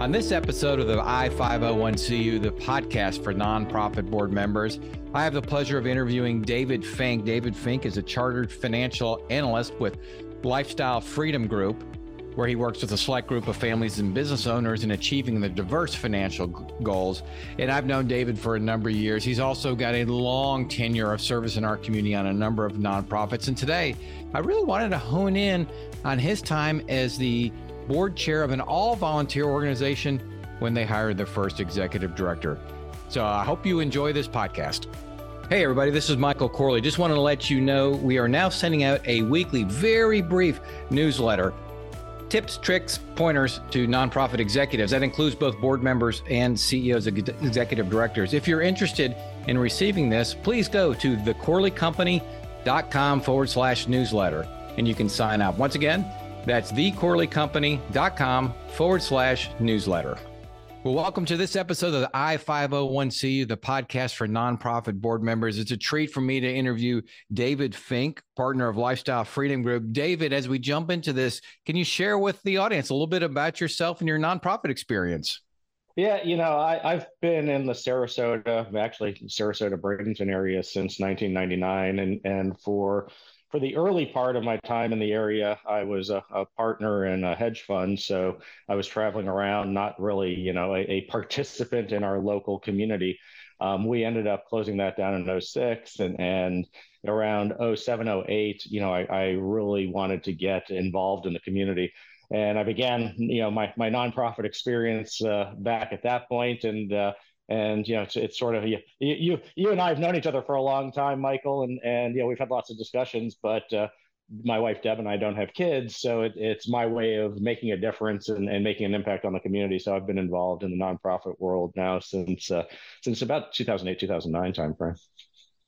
On this episode of the I501CU, the podcast for nonprofit board members, I have the pleasure of interviewing David Fink. David Fink is a chartered financial analyst with Lifestyle Freedom Group, where he works with a select group of families and business owners in achieving the diverse financial goals. And I've known David for a number of years. He's also got a long tenure of service in our community on a number of nonprofits. And today, I really wanted to hone in on his time as the board chair of an all volunteer organization when they hired their first executive director. So I hope you enjoy this podcast. Hey, everybody, this is Michael Corley. Just wanted to let you know we are now sending out a weekly, very brief newsletter tips, tricks, pointers to nonprofit executives. That includes both board members and CEOs, executive directors. If you're interested in receiving this, please go to thecorleycompany.com forward slash newsletter and you can sign up. Once again, that's thecorleycompany.com forward slash newsletter. Well, welcome to this episode of the I501CU, the podcast for nonprofit board members. It's a treat for me to interview David Fink, partner of Lifestyle Freedom Group. David, as we jump into this, can you share with the audience a little bit about yourself and your nonprofit experience? Yeah, you know, I, have been in the Sarasota, actually Sarasota Bradenton area since 1999, and and for for the early part of my time in the area, I was a, a, partner in a hedge fund. So I was traveling around, not really, you know, a, a participant in our local community. Um, we ended up closing that down in 06 and, and around 07, 08, you know, I, I really wanted to get involved in the community. And I began, you know, my, my nonprofit experience uh, back at that point and uh, and you know it's, it's sort of you, you you and I have known each other for a long time, Michael, and and you know we've had lots of discussions, but uh, my wife Deb and I don't have kids, so it, it's my way of making a difference and, and making an impact on the community. So I've been involved in the nonprofit world now since uh, since about 2008 2009 timeframe.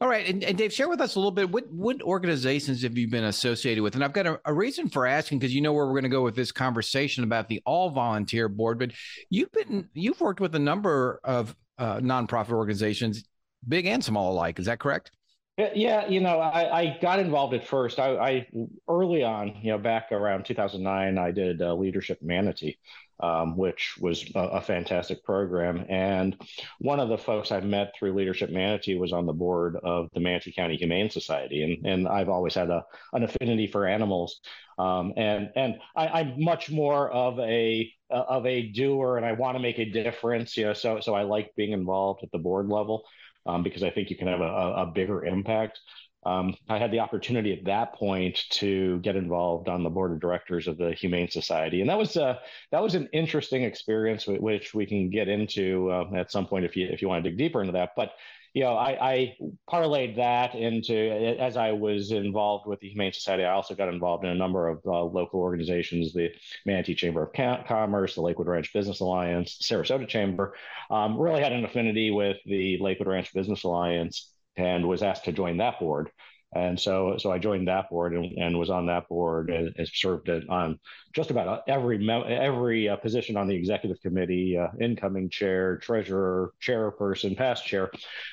All right, and, and, Dave, share with us a little bit what what organizations have you been associated with? And I've got a, a reason for asking because you know where we're going to go with this conversation about the all volunteer board. But you've been you've worked with a number of uh, nonprofit organizations, big and small alike. Is that correct? Yeah, you know, I, I got involved at first. I, I, early on, you know, back around 2009, I did uh, Leadership Manatee, um, which was a, a, fantastic program. And one of the folks I met through Leadership Manatee was on the board of the Manatee County Humane Society, and and I've always had a an affinity for animals, um, and and I, am much more of a of a doer, and I want to make a difference. You know, so so I like being involved at the board level um, because I think you can have a, a bigger impact. Um, I had the opportunity at that point to get involved on the board of directors of the Humane Society, and that was uh, that was an interesting experience, which we can get into uh, at some point if you if you want to dig deeper into that. But you know, I, I, parlayed that into as I was involved with the Humane Society. I also got involved in a number of uh, local organizations: the Manatee Chamber of Commerce, the Lakewood Ranch Business Alliance, Sarasota Chamber. Um, really had an affinity with the Lakewood Ranch Business Alliance, and was asked to join that board. And so, so I joined that board and, and was on that board and, and served on just about every every uh, position on the executive committee, uh, incoming chair, treasurer, chairperson, past chair.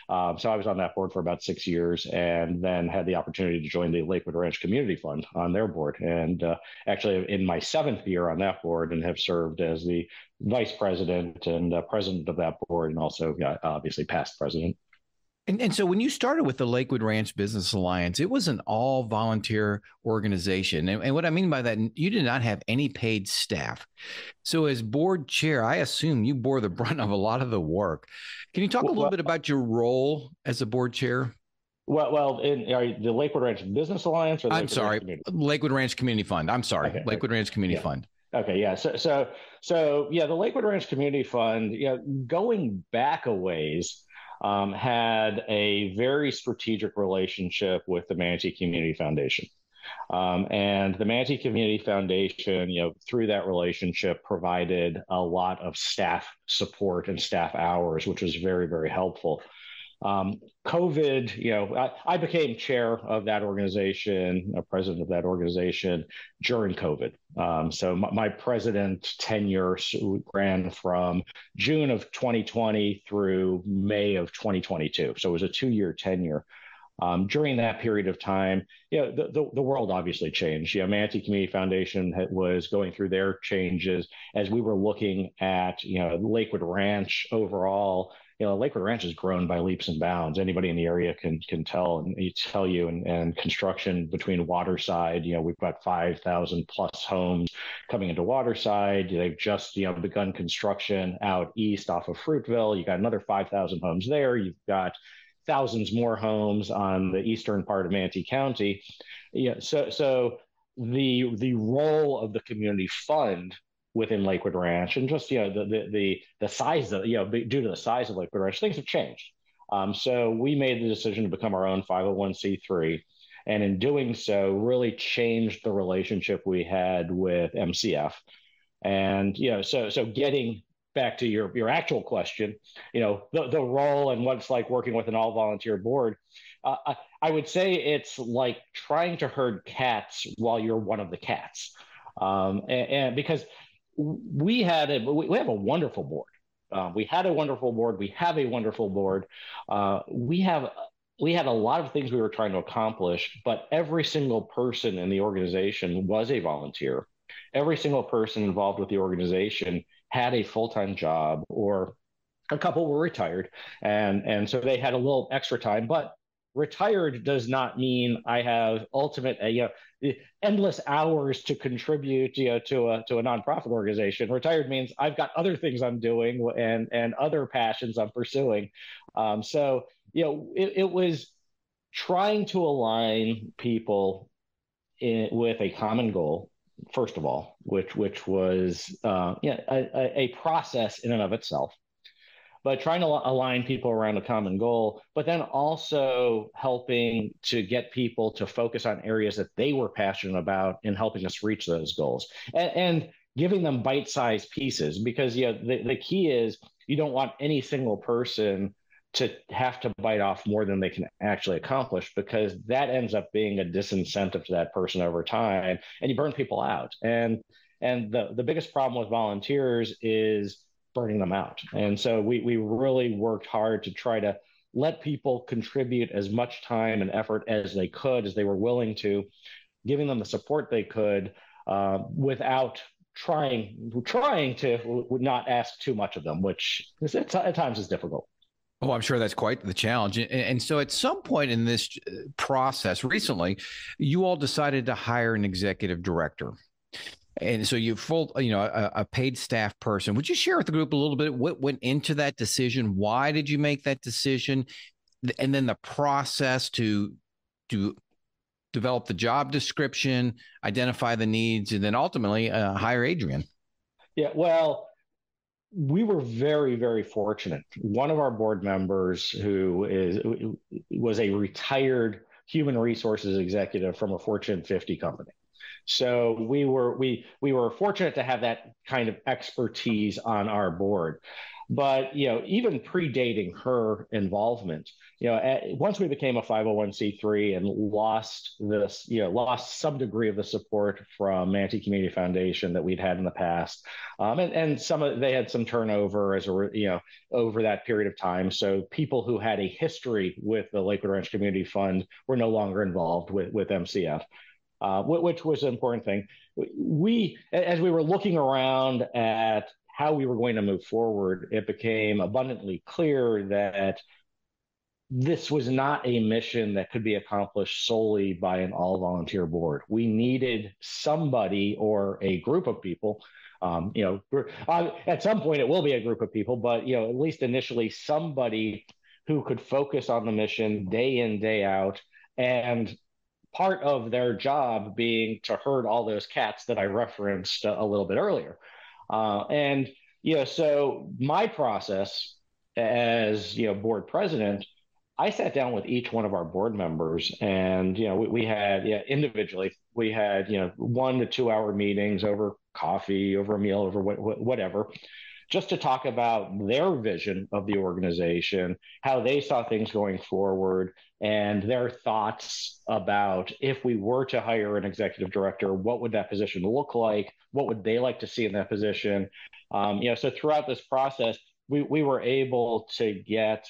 Um, so I was on that board for about six years, and then had the opportunity to join the Lakewood Ranch Community Fund on their board. And uh, actually, in my seventh year on that board, and have served as the vice president and uh, president of that board, and also obviously past president. And, and so when you started with the Lakewood Ranch Business Alliance, it was an all volunteer organization. And, and, what I mean by that, you did not have any paid staff. So as board chair, I assume you bore the brunt of a lot of the work. Can you talk well, a little well, bit about your role as a board chair? Well, well, in the Lakewood Ranch Business Alliance, or I'm sorry, Ranch Lakewood Ranch Community Fund. I'm sorry, okay, Lakewood. Ranch Community yeah. Fund. Okay, yeah. So, so, so, yeah, the Lakewood Ranch Community Fund. You know, going back a ways, um, had a very strategic relationship with the Manatee Community Foundation. Um, and the Manatee Community Foundation, you know, through that relationship, provided a lot of staff support and staff hours, which was very, very helpful. Um, COVID, you know, I, I, became chair of that organization, a president of that organization during COVID. Um, so my, my, president tenure ran from June of 2020 through May of 2022. So it was a two-year tenure. Um, during that period of time, you know, the, the, the, world obviously changed. You know, Manatee Community Foundation was going through their changes as we were looking at, you know, Lakewood Ranch overall. You know, Lakewood Ranch has grown by leaps and bounds. Anybody in the area can can tell and tell you. And, and construction between Waterside, you know, we've got five thousand plus homes coming into Waterside. They've just you know begun construction out east off of Fruitville. You got another five thousand homes there. You've got thousands more homes on the eastern part of Manatee County. Yeah, so so the the role of the community fund within Lakewood Ranch and just you know the the the, the size of you know due to the size of Lakewood Ranch, things have changed. Um, so we made the decision to become our own 501c3, and in doing so, really changed the relationship we had with MCF. And you know, so so getting back to your your actual question, you know, the, the role and what it's like working with an all volunteer board. Uh, I, I, would say it's like trying to herd cats while you're one of the cats, um, and, and, because we had a we have a wonderful board. Uh, we had a wonderful board. We have a wonderful board. Uh, we have we had a lot of things we were trying to accomplish, but every single person in the organization was a volunteer. Every single person involved with the organization had a full time job or a couple were retired and and so they had a little extra time but retired does not mean i have ultimate uh, you know endless hours to contribute you know to a to a nonprofit organization. Retired means i've got other things i'm doing and and other passions i'm pursuing. Um, so you know it, it was trying to align people in, with a common goal first of all, which which was uh, yeah, a, a, process in and of itself, but trying to align people around a common goal, but then also helping to get people to focus on areas that they were passionate about and helping us reach those goals, and, and giving them bite-sized pieces because yeah, the, the key is you don't want any single person to have to bite off more than they can actually accomplish because that ends up being a disincentive to that person over time and you burn people out. And and the the biggest problem with volunteers is burning them out and so we we really worked hard to try to let people contribute as much time and effort as they could as they were willing to giving them the support they could uh, without trying trying to not ask too much of them which is, at times is difficult Oh, I'm sure that's quite the challenge. And so, at some point in this uh, process recently, you all decided to hire an executive director. And so you full, you know, a, a, paid staff person. Would you share with the group a little bit what went into that decision? Why did you make that decision? And then the process to to develop the job description, identify the needs, and then ultimately uh, hire Adrian. Yeah, well, we were very very fortunate one of our board members who is was a retired human resources executive from a fortune 50 company so we were we we were fortunate to have that kind of expertise on our board but you know, even predating her involvement, you know, at, once we became a 501c3 and lost this, you know, lost some degree of the support from Manatee Community Foundation that we'd had in the past, um, and and some of they had some turnover as a you know over that period of time. So people who had a history with the Lakewood Ranch Community Fund were no longer involved with with MCF. Uh, which was an important thing. We, as we were looking around at how we were going to move forward, it became abundantly clear that this was not a mission that could be accomplished solely by an all volunteer board. We needed somebody or a group of people. Um, you know, uh, at some point it will be a group of people, but you know, at least initially, somebody who could focus on the mission day in, day out, and part of their job being to herd all those cats that I referenced a, little bit earlier. Uh, and you know, so my process as you know board president, I sat down with each one of our board members, and you know, we, we had yeah individually we had you know one to two hour meetings over coffee, over a meal, over wh- whatever, just to talk about their vision of the organization, how they saw things going forward, and their thoughts about if we were to hire an executive director, what would that position look like? What would they like to see in that position? Um, you know, so throughout this process, we, we were able to get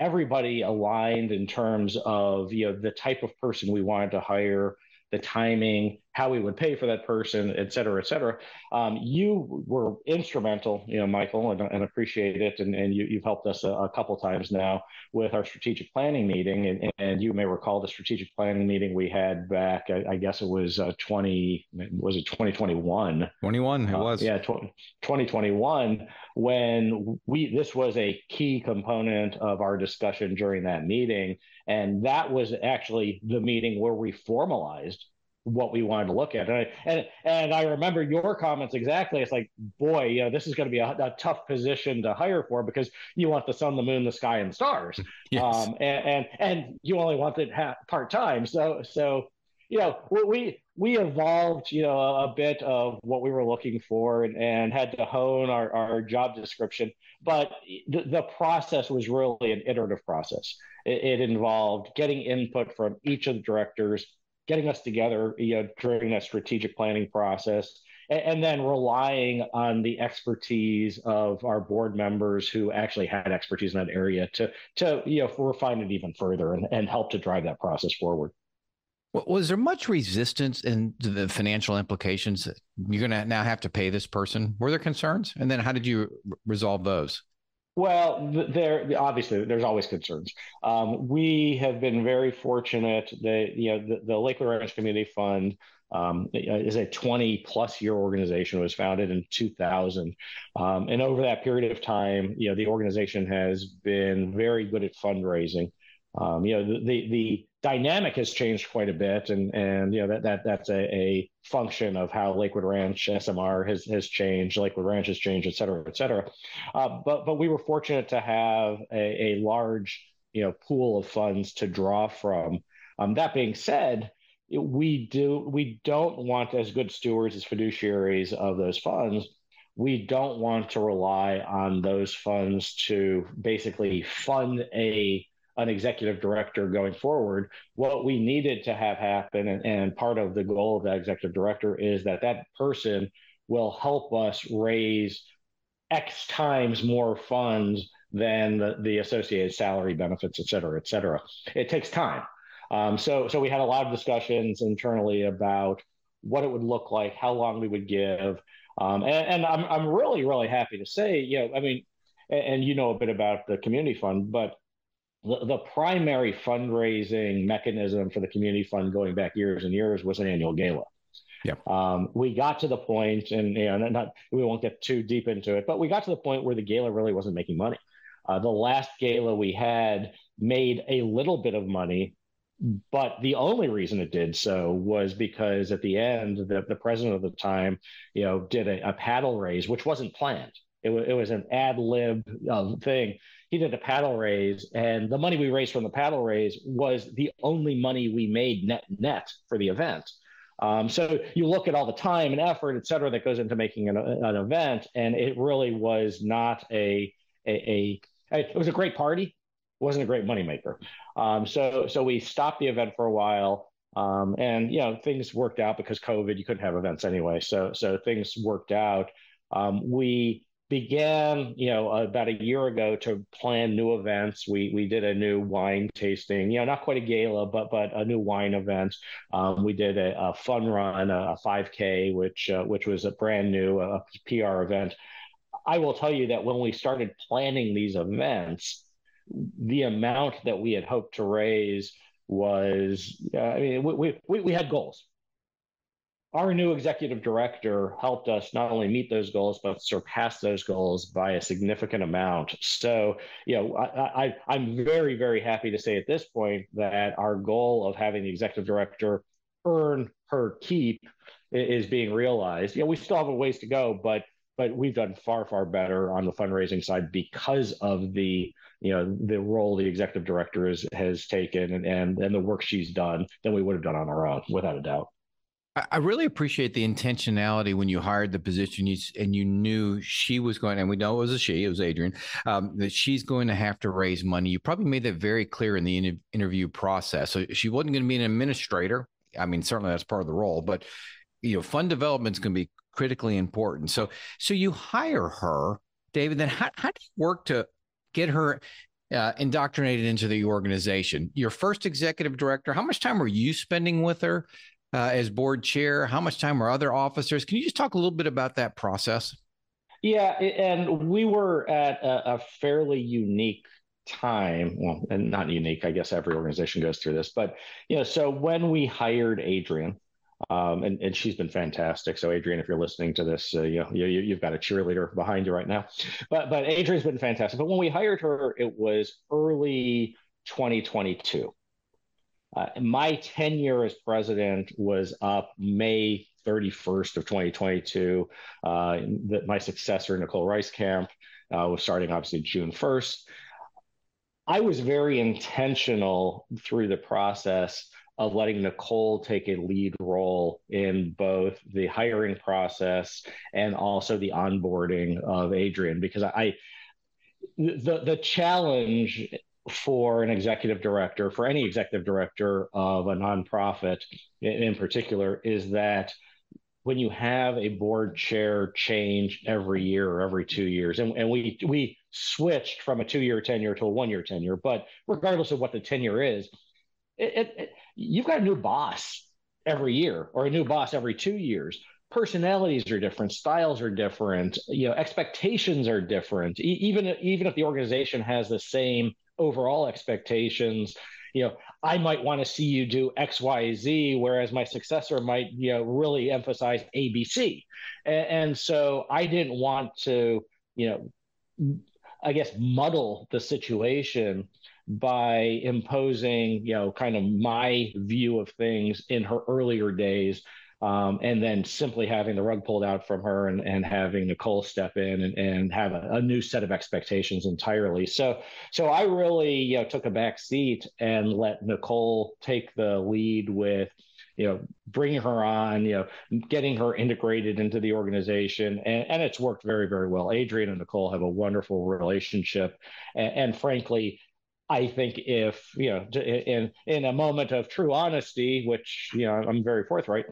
everybody aligned in terms of you know the type of person we wanted to hire the timing, how we would pay for that person, et cetera, et cetera. Um, you were instrumental, you know, Michael, and, and appreciate it. And, and you, have helped us a, a, couple times now with our strategic planning meeting. And, and, you may recall the strategic planning meeting we had back, I, I guess it was uh, 20, was it 2021? 21, it uh, was. yeah, 2021, when we, this was a key component of our discussion during that meeting and that was actually the meeting where we formalized what we wanted to look at. And I, and, and I remember your comments exactly. It's like, boy, you know, this is going to be a, a, tough position to hire for because you want the sun, the moon, the sky, and stars. Yes. Um, and, and, and you only want it ha- part time. So, so, you know, we, we evolved, you know, a, bit of what we were looking for and, and had to hone our, our job description. But the, the process was really an iterative process. It, it, involved getting input from each of the directors, getting us together you know, during that strategic planning process, and, and then relying on the expertise of our board members who actually had expertise in that area to, to you know, refine it even further and, and help to drive that process forward. Was there much resistance in the financial implications? You're going to now have to pay this person. Were there concerns? And then how did you resolve those? Well, there obviously there's always concerns. Um, we have been very fortunate that you know the, the Lakewood Ranch Community Fund um, is a 20 plus year organization. It was founded in 2000, um, and over that period of time, you know the organization has been very good at fundraising. Um, you know the, the dynamic has changed quite a bit, and and you know that that that's a, a function of how Lakewood Ranch SMR has has changed, Lakewood Ranch has changed, et cetera, et cetera. Uh, but but we were fortunate to have a, a, large you know pool of funds to draw from. Um, that being said, we do we don't want as good stewards as fiduciaries of those funds we don't want to rely on those funds to basically fund a an executive director going forward. What we needed to have happen, and, and part of the goal of that executive director is that that person will help us raise X times more funds than the, the associated salary benefits, et cetera, et cetera. It takes time. Um, so, so we had a lot of discussions internally about what it would look like, how long we would give. Um, and, and I'm, I'm really, really happy to say, you know, I mean, and, and you know a bit about the community fund, but the, the primary fundraising mechanism for the community fund going back years and years was an annual gala. Yeah. Um, we got to the point, and you know, not, we won't get too deep into it, but we got to the point where the gala really wasn't making money. Uh, the last gala we had made a little bit of money, but the only reason it did so was because at the end, the, the president of the time, you know, did a, a paddle raise, which wasn't planned. It, w- it was an ad lib uh, thing he did a paddle raise, and the money we raised from the paddle raise was the only money we made net net for the event. Um, so you look at all the time and effort, et cetera, that goes into making an, an event, and it really was not a, a, a, it was a great party, wasn't a great moneymaker. Um, so so we stopped the event for a while. Um, and you know things worked out because COVID, you couldn't have events anyway. So so things worked out. Um, we began, you know, about a year ago to plan new events. We we did a new wine tasting, you know, not quite a gala, but but a new wine event. Um, we did a, a, fun run, a, 5K, which uh, which was a brand new uh, PR event. I will tell you that when we started planning these events, the amount that we had hoped to raise was, uh, I mean, we, we we had goals our new executive director helped us not only meet those goals but surpass those goals by a significant amount. So you know I, am very very happy to say at this point that our goal of having the executive director earn her keep is being realized. You know we still have a ways to go but but we've done far far better on the fundraising side because of the you know the role the executive director is, has taken and, and and the work she's done than we would have done on our own without a doubt I really appreciate the intentionality when you hired the position you, and you knew she was going, and we know it was a she, it was Adrian, um, that she's going to have to raise money. You probably made that very clear in the in- interview process. So she wasn't going to be an administrator. I mean, certainly that's part of the role, but you know, fund development is going to be critically important. So, so you hire her, David. Then how how do you work to get her uh, indoctrinated into the organization. Your first executive director, how much time were you spending with her uh, as board chair? How much time were other officers? Can you just talk a little bit about that process? Yeah, and we were at a, a fairly unique time well and not unique i guess every organization goes through this but you know so when we hired adrian um, and, and she's been fantastic. So, Adrian, if you're listening to this, uh, you know you, you've got a cheerleader behind you right now. But but Adrian's been fantastic. But when we hired her, it was early 2022. Uh, my tenure as president was up May 31st of 2022. Uh, that my successor, Nicole Reiskamp, uh, was starting obviously June 1st. I was very intentional through the process of letting Nicole take a lead role in both the hiring process and also the onboarding of Adrian because I the the challenge for an executive director for any executive director of a nonprofit in particular is that when you have a board chair change every year or every two years and, and we we switched from a two-year tenure to a one-year tenure but regardless of what the tenure is it, it, you've got a new boss every year or a new boss every two years. Personalities are different styles are different you know expectations are different. E- even even if the organization has the same overall expectations you know i might want to see you do x y z whereas my successor might you know really emphasize abc and, and so i didn't want to you know i guess muddle the situation by imposing, you know, kind of my view of things in her earlier days. Um, and then simply having the rug pulled out from her and, and having Nicole step in and, and have a, a, new set of expectations entirely. So, so I really you know, took a back seat and let Nicole take the lead with, you know, bringing her on, you know, getting her integrated into the organization. And, and it's worked very, very well. Adrian and Nicole have a wonderful relationship. And, and frankly, I think if you know, in in a moment of true honesty, which you know I'm very forthright,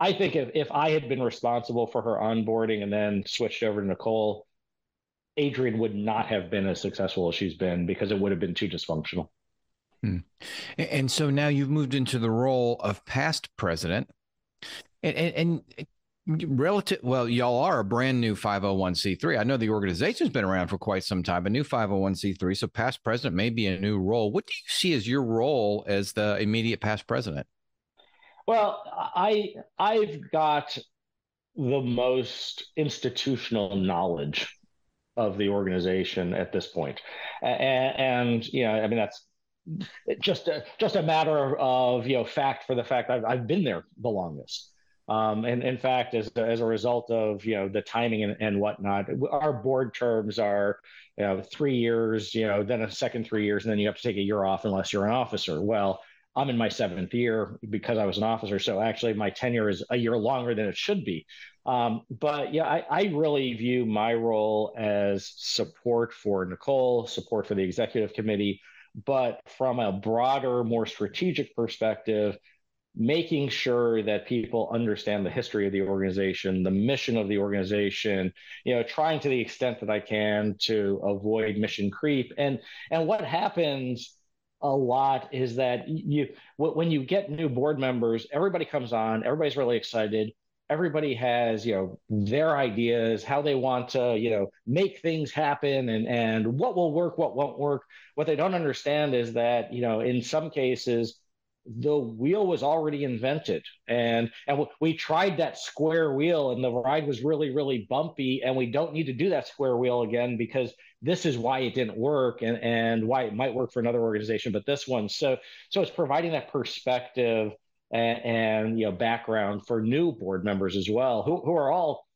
I think if if I had been responsible for her onboarding and then switched over to Nicole, Adrian would not have been as successful as she's been because it would have been too dysfunctional. Hmm. And so now you've moved into the role of past president, and, and, and relative well y'all are a brand new 501c3 i know the organization's been around for quite some time a new 501c3 so past president may be a new role. What do you see as your role as the immediate past president well i i've got the most institutional knowledge of the organization at this point and, and you know i mean that's just a, just a matter of you know fact for the fact I've, I've been there the longest um, and in fact, as, as a result of you know the timing and, and whatnot, our board terms are you know three years, you know, then a second three years, and then you have to take a year off unless you're an officer. Well, I'm in my seventh year because I was an officer, so actually my tenure is a year longer than it should be. Um, but yeah, I, I really view my role as support for Nicole, support for the executive committee, but from a broader, more strategic perspective making sure that people understand the history of the organization, the mission of the organization, you know, trying to the extent that I can to avoid mission creep. And and what happens a lot is that you when you get new board members, everybody comes on, everybody's really excited. Everybody has, you know, their ideas, how they want to, you know, make things happen and and what will work, what won't work. What they don't understand is that, you know, in some cases, the wheel was already invented and and we tried that square wheel and the ride was really really bumpy and we don't need to do that square wheel again because this is why it didn't work and and why it might work for another organization but this one. So so it's providing that perspective and, and you know background for new board members as well who, who are all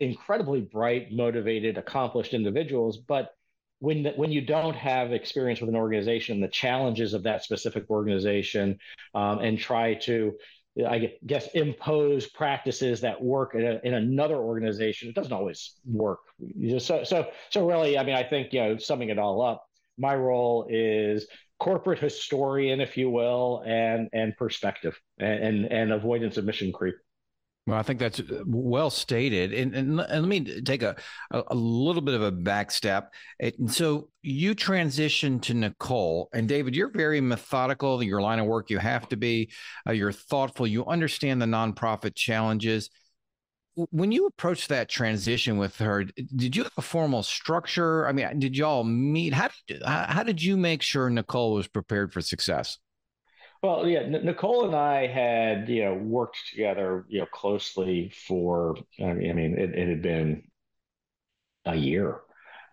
incredibly bright motivated accomplished individuals. But when when you don't have experience with an organization, the challenges of that specific organization, um, and try to, I guess, impose practices that work in, a, in another organization, it doesn't always work. So so so really, I mean, I think you know, summing it all up, my role is corporate historian, if you will, and and perspective and and, and avoidance of mission creep. Well, I think that's uh, well stated. And, and, and let me take a, a, little bit of a back step. And so you transition to Nicole. And David, you're very methodical. Your line of work, you have to be. Uh, you're thoughtful. You understand the nonprofit challenges. When you approached that transition with her, did you have a formal structure? I mean, did y'all meet? How did, how did you make sure Nicole was prepared for success? Well, yeah, Nicole and I had you know worked together you know closely for I mean it, it had been a year.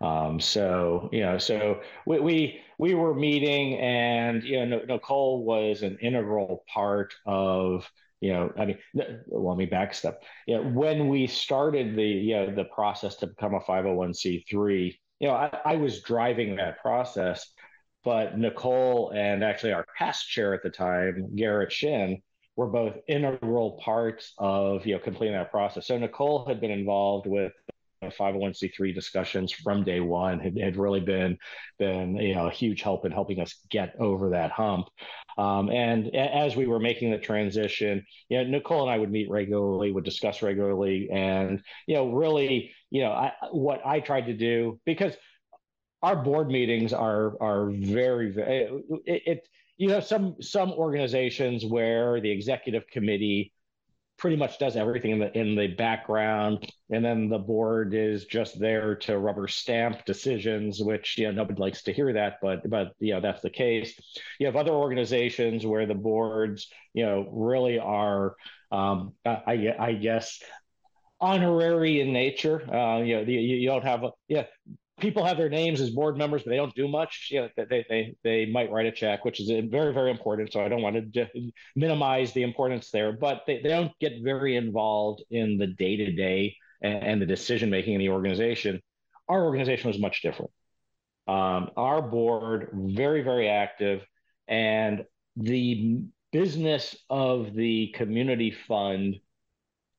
Um, so you know, so we, we we were meeting, and you know, Nicole was an integral part of you know, I mean, let me backstep. You know, when we started the you know the process to become a 501c3, you know, I, I was driving that process but Nicole and actually our past chair at the time, Garrett Shin, were both integral parts of you know completing that process. So Nicole had been involved with 501c3 discussions from day one had, had really been been you know a huge help in helping us get over that hump um, and as we were making the transition you know nicole and i would meet regularly would discuss regularly and you know really you know I, what i tried to do because our board meetings are are very, very it, it you have some some organizations where the executive committee pretty much does everything in the in the background and then the board is just there to rubber stamp decisions which you know nobody likes to hear that but but you know that's the case. You have other organizations where the boards you know really are um, I, I guess honorary in nature. Uh, you know you, you don't have a, yeah people have their names as board members, but they don't do much. Yeah, they, they, they might write a check, which is very, very important. So I don't want to minimize the importance there, but they, they don't get very involved in the day to day and the decision making in the organization. Our organization was much different. Um, our board, very, very active, and the business of the community fund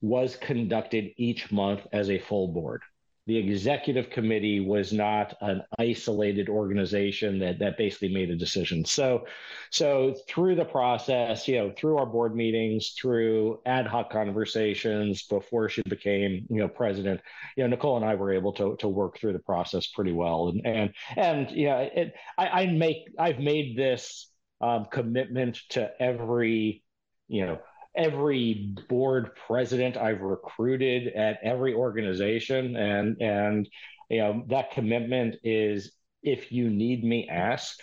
was conducted each month as a full board the executive committee was not an isolated organization that that basically made a decision. So, so through the process, you know, through our board meetings, through ad hoc conversations before she became, you know, president, you know, Nicole and I were able to to work through the process pretty well. And and and yeah, it, I, I make I've made this um, commitment to every, you know every board president I've recruited at every organization, and and you know that commitment is if you need me, ask.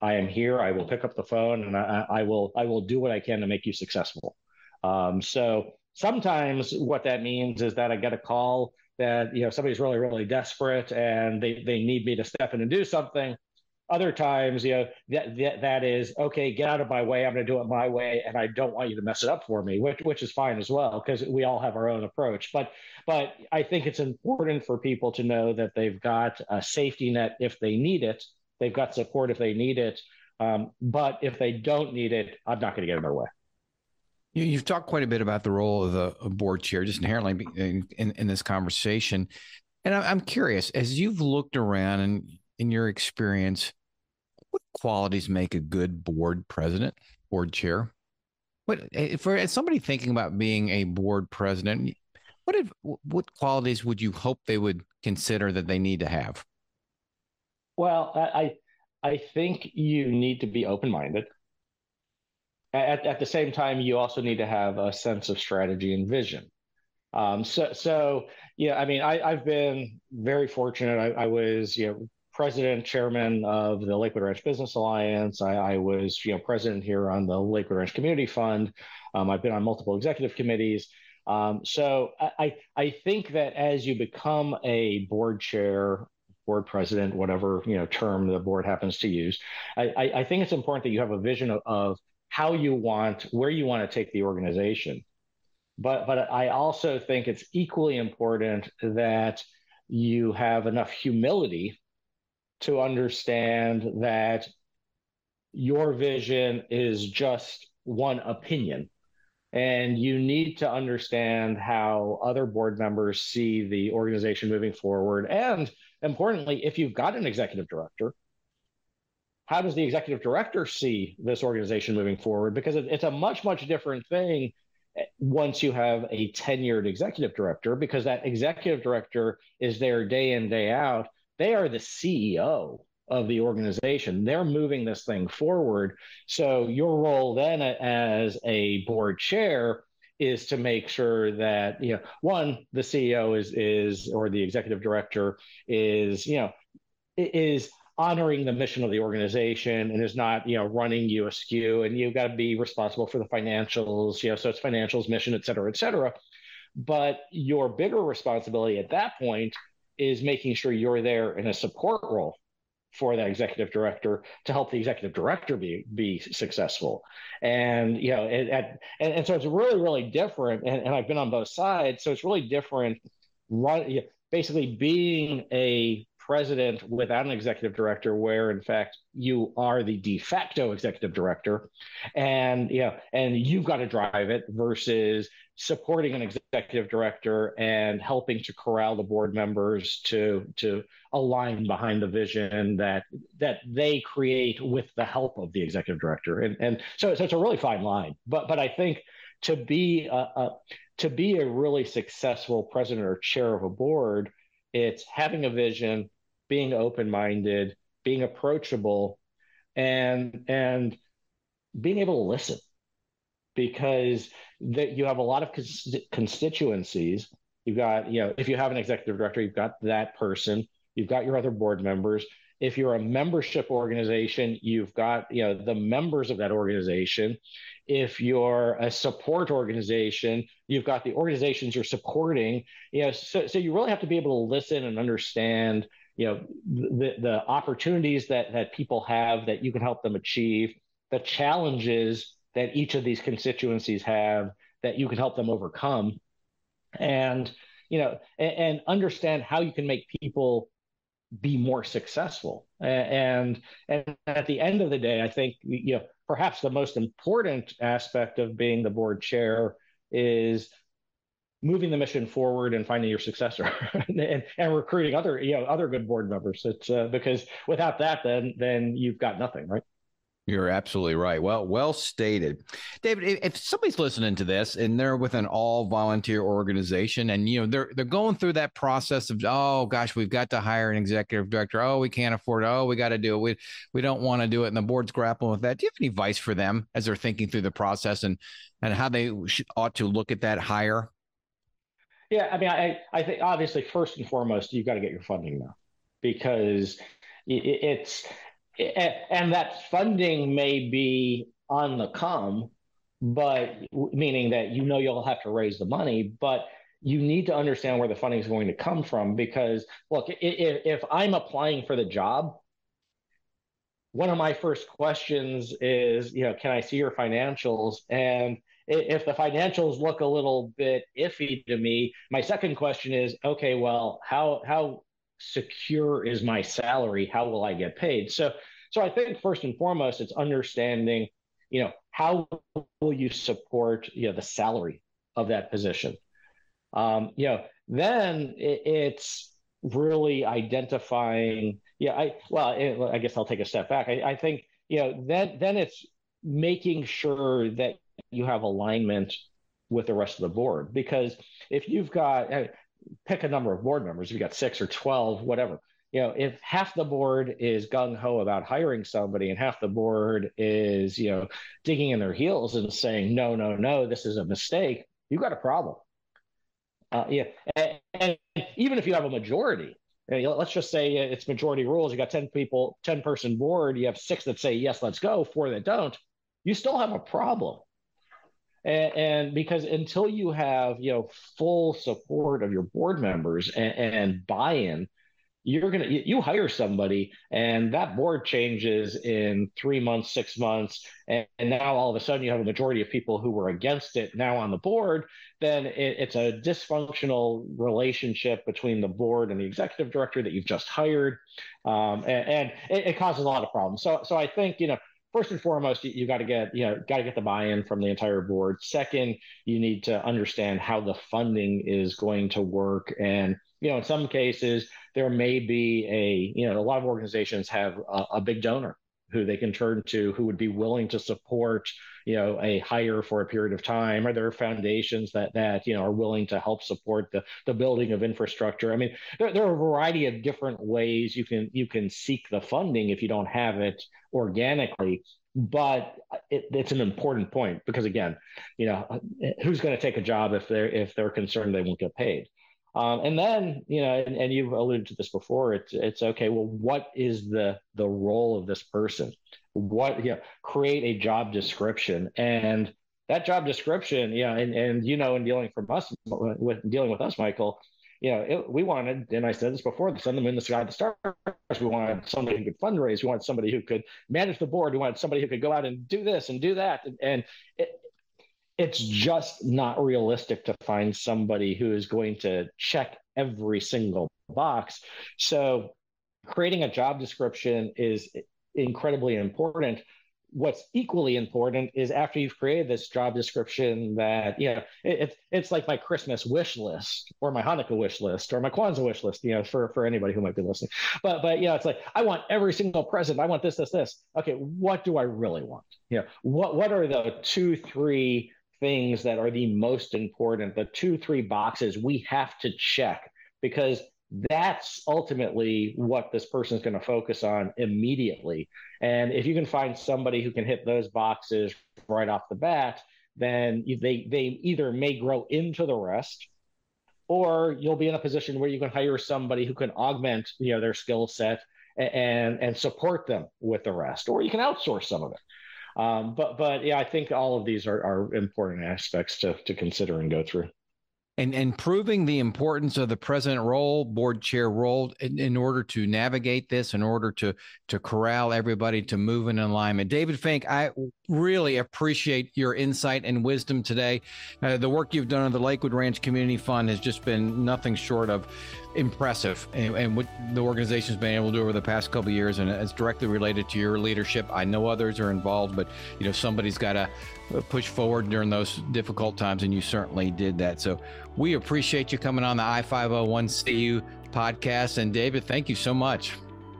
I am here. I will pick up the phone, and I, I will I will do what I can to make you successful. Um, so sometimes what that means is that I get a call that you know somebody's really really desperate and they they need me to step in and do something other times, you know, that, that, that is okay. Get out of my way. I'm going to do it my way, and I don't want you to mess it up for me, which which is fine as well because we all have our own approach. But but I think it's important for people to know that they've got a safety net if they need it. They've got support if they need it. Um, but if they don't need it, I'm not going to get in their way. You, have talked quite a bit about the role of the board chair, just inherently in, in, in this conversation. And I'm curious, as you've looked around and in your experience, what qualities make a good board president, board chair? What eh, for somebody thinking about being a board president? What if, what qualities would you hope they would consider that they need to have? Well, I I think you need to be open minded. At at the same time, you also need to have a sense of strategy and vision. Um, so so yeah, I mean, I I've been very fortunate. I, I was you know president, chairman of the Lakewood Ranch Business Alliance. I, I, was, you know, president here on the Lakewood Ranch Community Fund. Um, I've been on multiple executive committees. Um, so I, I think that as you become a board chair, board president, whatever you know term the board happens to use, I, I think it's important that you have a vision of, of how you want, where you want to take the organization. But but I also think it's equally important that you have enough humility to understand that your vision is just one opinion. And you need to understand how other board members see the organization moving forward. And importantly, if you've got an executive director, how does the executive director see this organization moving forward? Because it's a much, much different thing once you have a tenured executive director, because that executive director is there day in, day out, they are the CEO of the organization. They're moving this thing forward. So your role then as a board chair is to make sure that you know one the CEO is is or the executive director is you know is honoring the mission of the organization and is not you know running you askew and you've got to be responsible for the financials you know so it's financials mission et cetera et cetera but your bigger responsibility at that point is making sure you're there in a support role for that executive director to help the executive director be be successful. And you know it, and, and so it's really really different and, and i've been on both sides so it's really different run, basically being a president without an executive director where in fact you are the de facto executive director. And you know and you've got to drive it versus supporting an executive director and helping to corral the board members to to align behind the vision that that they create with the help of the executive director. And and so, so it's a really fine line. But but i think to be a, a to be a really successful president or chair of a board it's having a vision, being open-minded, being approachable, and and being able to listen because that you have a lot of constituencies. You've got, you know, if you have an executive director, you've got that person, you've got your other board members. If you're a membership organization, you've got, you know, the members of that organization. If you're a support organization, you've got the organizations you're supporting. You know, so, so you really have to be able to listen and understand, you know, the, the opportunities that, that people have that you can help them achieve, the challenges that each of these constituencies have that you can help them overcome. And, you know, and, and understand how you can make people be more successful. And and at the end of the day, I think you know perhaps the most important aspect of being the board chair is moving the mission forward and finding your successor and, and recruiting other you know other good board members. It's uh, because without that, then then you've got nothing, right? You're absolutely right. Well, well stated, David. If somebody's listening to this and they're with an all volunteer organization, and you know they're they're going through that process of oh gosh, we've got to hire an executive director. Oh, we can't afford. It. Oh, we got to do it. We we don't want to do it, and the board's grappling with that. Do you have any advice for them as they're thinking through the process and and how they ought to look at that hire? Yeah, I mean, I I think obviously first and foremost you've got to get your funding now because it's and that funding may be on the come, but meaning that you know you'll have to raise the money, but you need to understand where the funding is going to come from because look, if, if I'm applying for the job, one of my first questions is, you know, can I see your financials? And if the financials look a little bit iffy to me, my second question is, okay, well, how how secure is my salary? How will I get paid? So, so I think first and foremost, it's understanding, you know, how will you support, you know, the salary of that position. Um, you know, then it, it's really identifying. Yeah, I well, it, I guess I'll take a step back. I, I think you know, then then it's making sure that you have alignment with the rest of the board because if you've got pick a number of board members. If you got six or 12, whatever. You know, if half the board is gung ho about hiring somebody and half the board is, you know, digging in their heels and saying, no, no, no, this is a mistake, you've got a problem. Uh, yeah. And, and, even if you have a majority, let's just say it's majority rules, you got 10 people, 10 person board, you have six that say, yes, let's go, four that don't, you still have a problem and, and, because until you have you know full support of your board members and, and buy-in you're gonna you hire somebody and that board changes in three months six months and, and, now all of a sudden you have a majority of people who were against it now on the board then it, it's a dysfunctional relationship between the board and the executive director that you've just hired. Um, and, and it, it, causes a lot of problems. So so i think you know first and foremost, you, you got to get you know got to get the buy-in from the entire board. Second, you need to understand how the funding is going to work, and you know in some cases there may be a you know a lot of organizations have a, a big donor who they can turn to who would be willing to support you know a hire for a period of time? Are there foundations that that you know are willing to help support the the building of infrastructure? I mean there, there are a variety of different ways you can you can seek the funding if you don't have it organically but it, it's an important point because again you know who's going to take a job if they're if they're concerned they won't get paid um, and then, you know, and, and, you've alluded to this before. It's it's okay. Well, what is the the role of this person? What you know, create a job description, and that job description, yeah, and and you know, in dealing from us with dealing with us, Michael, you know, it, we wanted, and I said this before, to send them in the sky the stars. We wanted somebody who could fundraise. We wanted somebody who could manage the board. We wanted somebody who could go out and do this and do that. And, and it, it's just not realistic to find somebody who is going to check every single box. So creating a job description is incredibly important. What's equally important is after you've created this job description that, you know, it, it's it's like my Christmas wish list or my Hanukkah wish list or my Kwanzaa wish list, you know, for, for anybody who might be listening. But but you know, it's like I want every single present. I want this, this, this. Okay, what do I really want? You know, what what are the two, three things that are the most important, the two, three boxes we have to check because that's ultimately what this person is going to focus on immediately. And if you can find somebody who can hit those boxes right off the bat, then they they either may grow into the rest or you'll be in a position where you can hire somebody who can augment you know their skill set and and support them with the rest or you can outsource some of it um, but but yeah, I think all of these are, are important aspects to to consider and go through. And and proving the importance of the president role, board chair role, in, in order to navigate this, in order to to corral everybody to move in alignment. David Fink, I really appreciate your insight and wisdom today. Uh, the work you've done on the Lakewood Ranch Community Fund has just been nothing short of impressive and, and, what the organization's been able to do over the past couple years and it's directly related to your leadership. I know others are involved but you know somebody's got to push forward during those difficult times and you certainly did that. So we appreciate you coming on the i501cu podcast and david thank you so much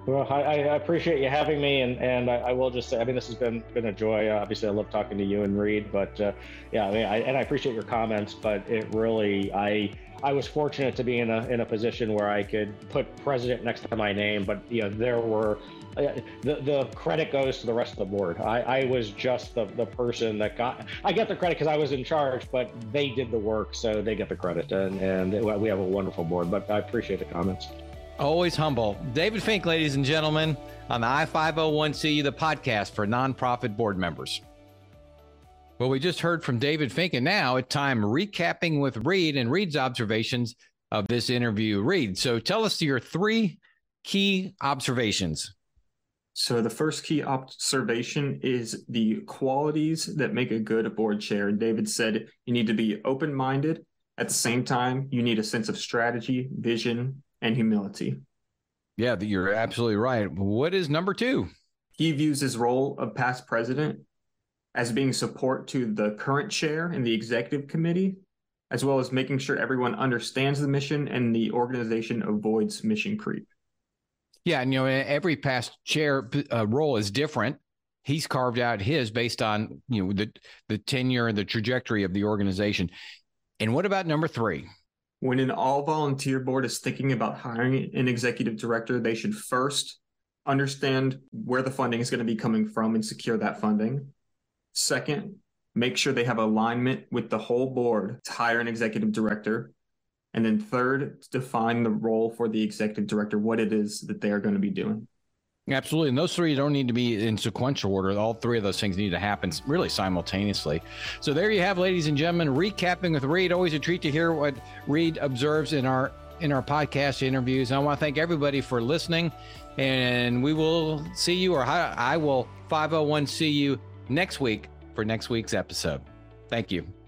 well, I, I, appreciate you having me, and, and I, I, will just say, I mean, this has been been a joy. Uh, obviously, I love talking to you and Reed, but uh, yeah, I mean, I, and I appreciate your comments. But it really, I I was fortunate to be in a in a position where I could put president next to my name, but you know, there were uh, the the credit goes to the rest of the board. I, I was just the, the person that got I get the credit because I was in charge, but they did the work, so they get the credit, and and we have a wonderful board. But I appreciate the comments. Always humble. David Fink, ladies and gentlemen, on the I501C, the podcast for nonprofit board members. Well, we just heard from David Fink, and now it's time recapping with Reed and Reed's observations of this interview. Reed, so tell us your three key observations. So, the first key observation is the qualities that make a good board chair. And David said you need to be open minded. At the same time, you need a sense of strategy, vision, and humility. Yeah, you're absolutely right. What is number two? He views his role of past president as being support to the current chair and the executive committee, as well as making sure everyone understands the mission and the organization avoids mission creep. Yeah, and you know every past chair uh, role is different. He's carved out his based on you know the the tenure and the trajectory of the organization. And what about number three? When an all volunteer board is thinking about hiring an executive director, they should first understand where the funding is going to be coming from and secure that funding. Second, make sure they have alignment with the whole board to hire an executive director. And then third, define the role for the executive director, what it is that they are going to be doing. Absolutely. And those three don't need to be in sequential order. All three of those things need to happen really simultaneously. So there you have, ladies and gentlemen, recapping with Reed. Always a treat to hear what Reed observes in our in our podcast interviews. And I want to thank everybody for listening. And we will see you, or I will 501 see you next week for next week's episode. Thank you.